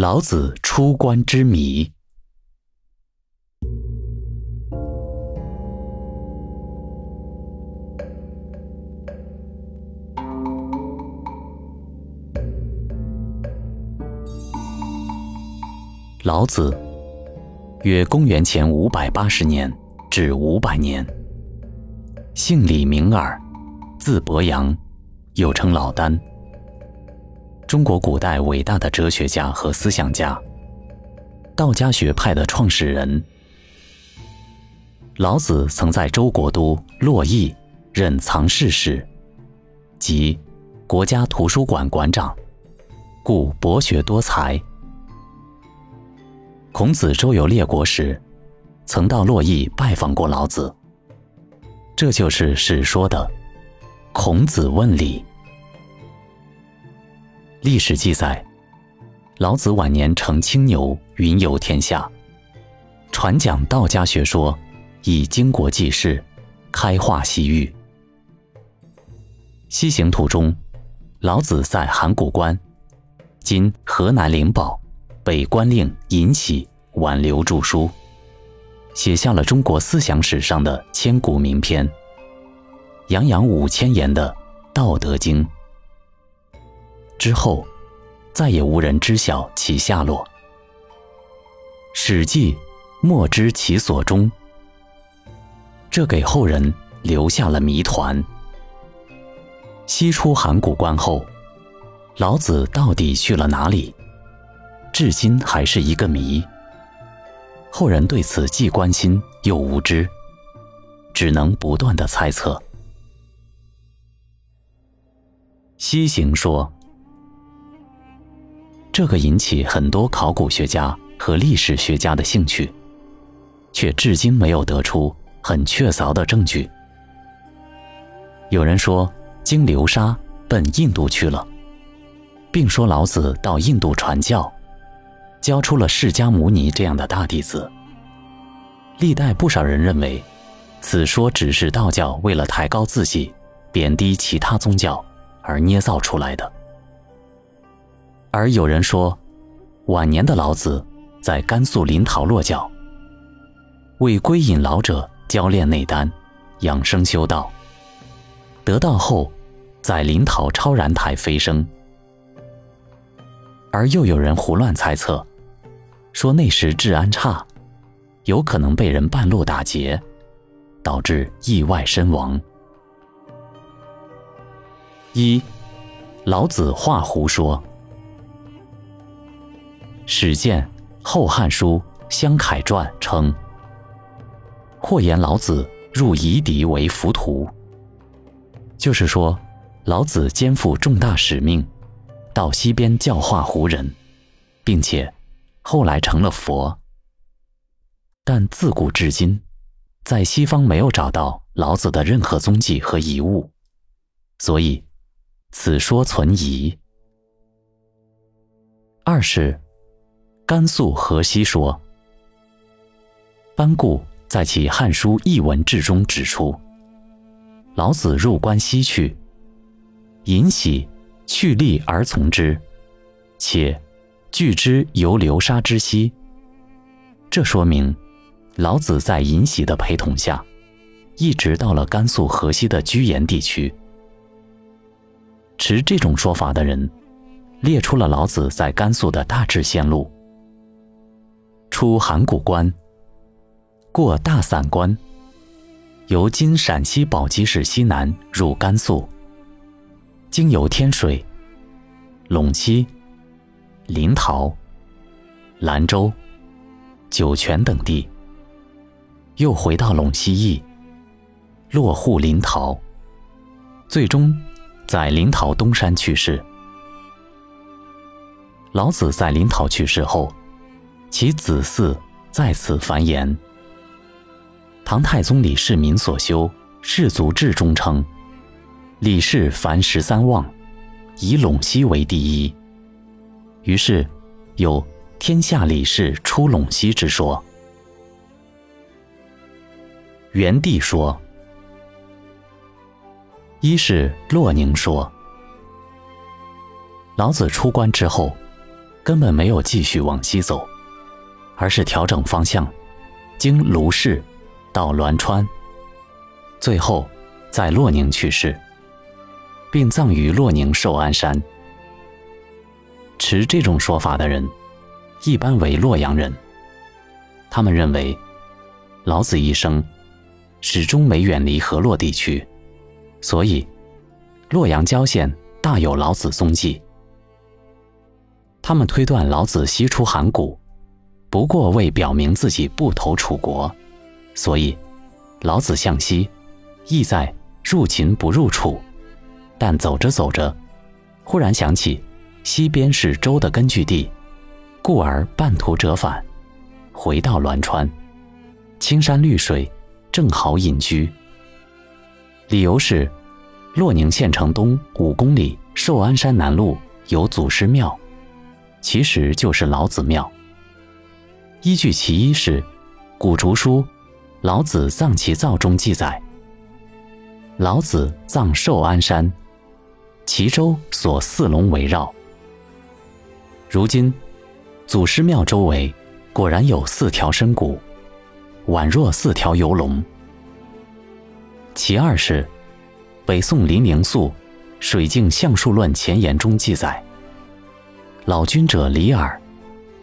老子出关之谜。老子，约公元前五百八十年至五百年，姓李名耳，字伯阳，又称老聃。中国古代伟大的哲学家和思想家，道家学派的创始人。老子曾在周国都洛邑任藏室使，即国家图书馆馆长，故博学多才。孔子周游列国时，曾到洛邑拜访过老子。这就是史说的“孔子问礼”。历史记载，老子晚年乘青牛云游天下，传讲道家学说，以经国济世，开化西域。西行途中，老子在函谷关（今河南灵宝）被官令尹喜挽留著书，写下了中国思想史上的千古名篇，洋洋五千言的《道德经》。之后，再也无人知晓其下落。《史记》莫知其所终，这给后人留下了谜团。西出函谷关后，老子到底去了哪里？至今还是一个谜。后人对此既关心又无知，只能不断的猜测。西行说。这个引起很多考古学家和历史学家的兴趣，却至今没有得出很确凿的证据。有人说经流沙奔印度去了，并说老子到印度传教，教出了释迦牟尼这样的大弟子。历代不少人认为，此说只是道教为了抬高自己、贬低其他宗教而捏造出来的。而有人说，晚年的老子在甘肃临洮落脚，为归隐老者教练内丹，养生修道。得道后，在临洮超然台飞升。而又有人胡乱猜测，说那时治安差，有可能被人半路打劫，导致意外身亡。一，老子画胡说。史见《后汉书·湘凯传》称：“或言老子入夷狄为浮屠。”就是说，老子肩负重大使命，到西边教化胡人，并且后来成了佛。但自古至今，在西方没有找到老子的任何踪迹和遗物，所以此说存疑。二是。甘肃河西说，班固在其《汉书艺文志》中指出，老子入关西去，尹喜去力而从之，且拒之由流沙之西。这说明，老子在尹喜的陪同下，一直到了甘肃河西的居延地区。持这种说法的人，列出了老子在甘肃的大致线路。出函谷关，过大散关，由今陕西宝鸡市西南入甘肃，经由天水、陇西、临洮、兰州、酒泉等地，又回到陇西邑，落户临洮，最终在临洮东山去世。老子在临洮去世后。其子嗣在此繁衍。唐太宗李世民所修《世族志》中称：“李氏凡十三望，以陇西为第一。”于是有“天下李氏出陇西”之说。元帝说：“一是洛宁说，老子出关之后。”根本没有继续往西走，而是调整方向，经卢氏到栾川，最后在洛宁去世，并葬于洛宁寿安山。持这种说法的人，一般为洛阳人。他们认为，老子一生始终没远离河洛地区，所以洛阳郊县大有老子踪迹。他们推断老子西出函谷，不过为表明自己不投楚国，所以老子向西，意在入秦不入楚。但走着走着，忽然想起西边是周的根据地，故而半途折返。回到栾川，青山绿水，正好隐居。理由是，洛宁县城东五公里寿安山南麓有祖师庙，其实就是老子庙。依据其一是《古竹书·老子藏其造》中记载，老子葬寿安山，其周所四龙围绕。如今，祖师庙周围。果然有四条深谷，宛若四条游龙。其二是北宋林灵素《水镜相术论前言》中记载：老君者李耳，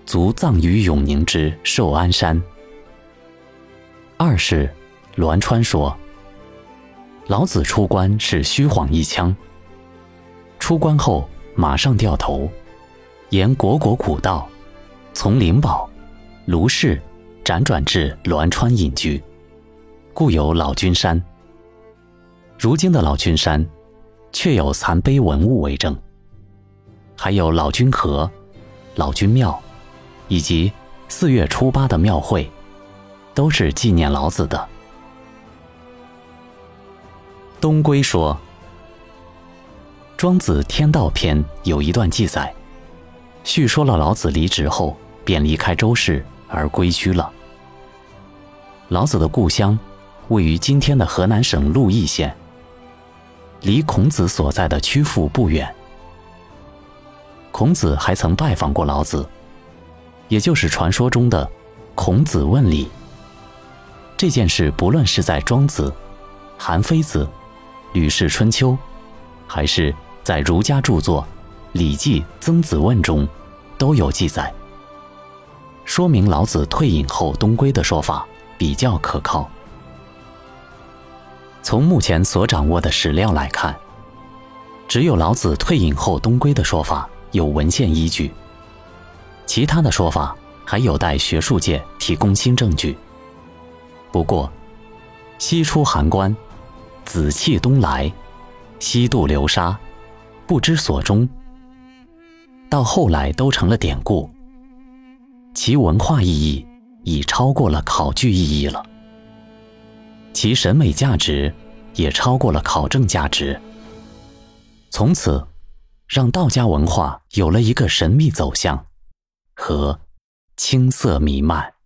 卒葬于永宁之寿安山。二是栾川说，老子出关是虚晃一枪，出关后马上掉头，沿国国古道，从灵宝。卢氏辗转至栾川隐居，故有老君山。如今的老君山，确有残碑文物为证，还有老君河、老君庙，以及四月初八的庙会，都是纪念老子的。东归说，《庄子·天道篇》有一段记载，叙说了老子离职后便离开周氏。而归居了。老子的故乡位于今天的河南省鹿邑县，离孔子所在的曲阜不远。孔子还曾拜访过老子，也就是传说中的“孔子问礼”。这件事不论是在《庄子》《韩非子》《吕氏春秋》，还是在儒家著作《礼记·曾子问》中，都有记载。说明老子退隐后东归的说法比较可靠。从目前所掌握的史料来看，只有老子退隐后东归的说法有文献依据，其他的说法还有待学术界提供新证据。不过，西出函关，紫气东来，西渡流沙，不知所终，到后来都成了典故。其文化意义已超过了考据意义了，其审美价值也超过了考证价值。从此，让道家文化有了一个神秘走向和青色弥漫。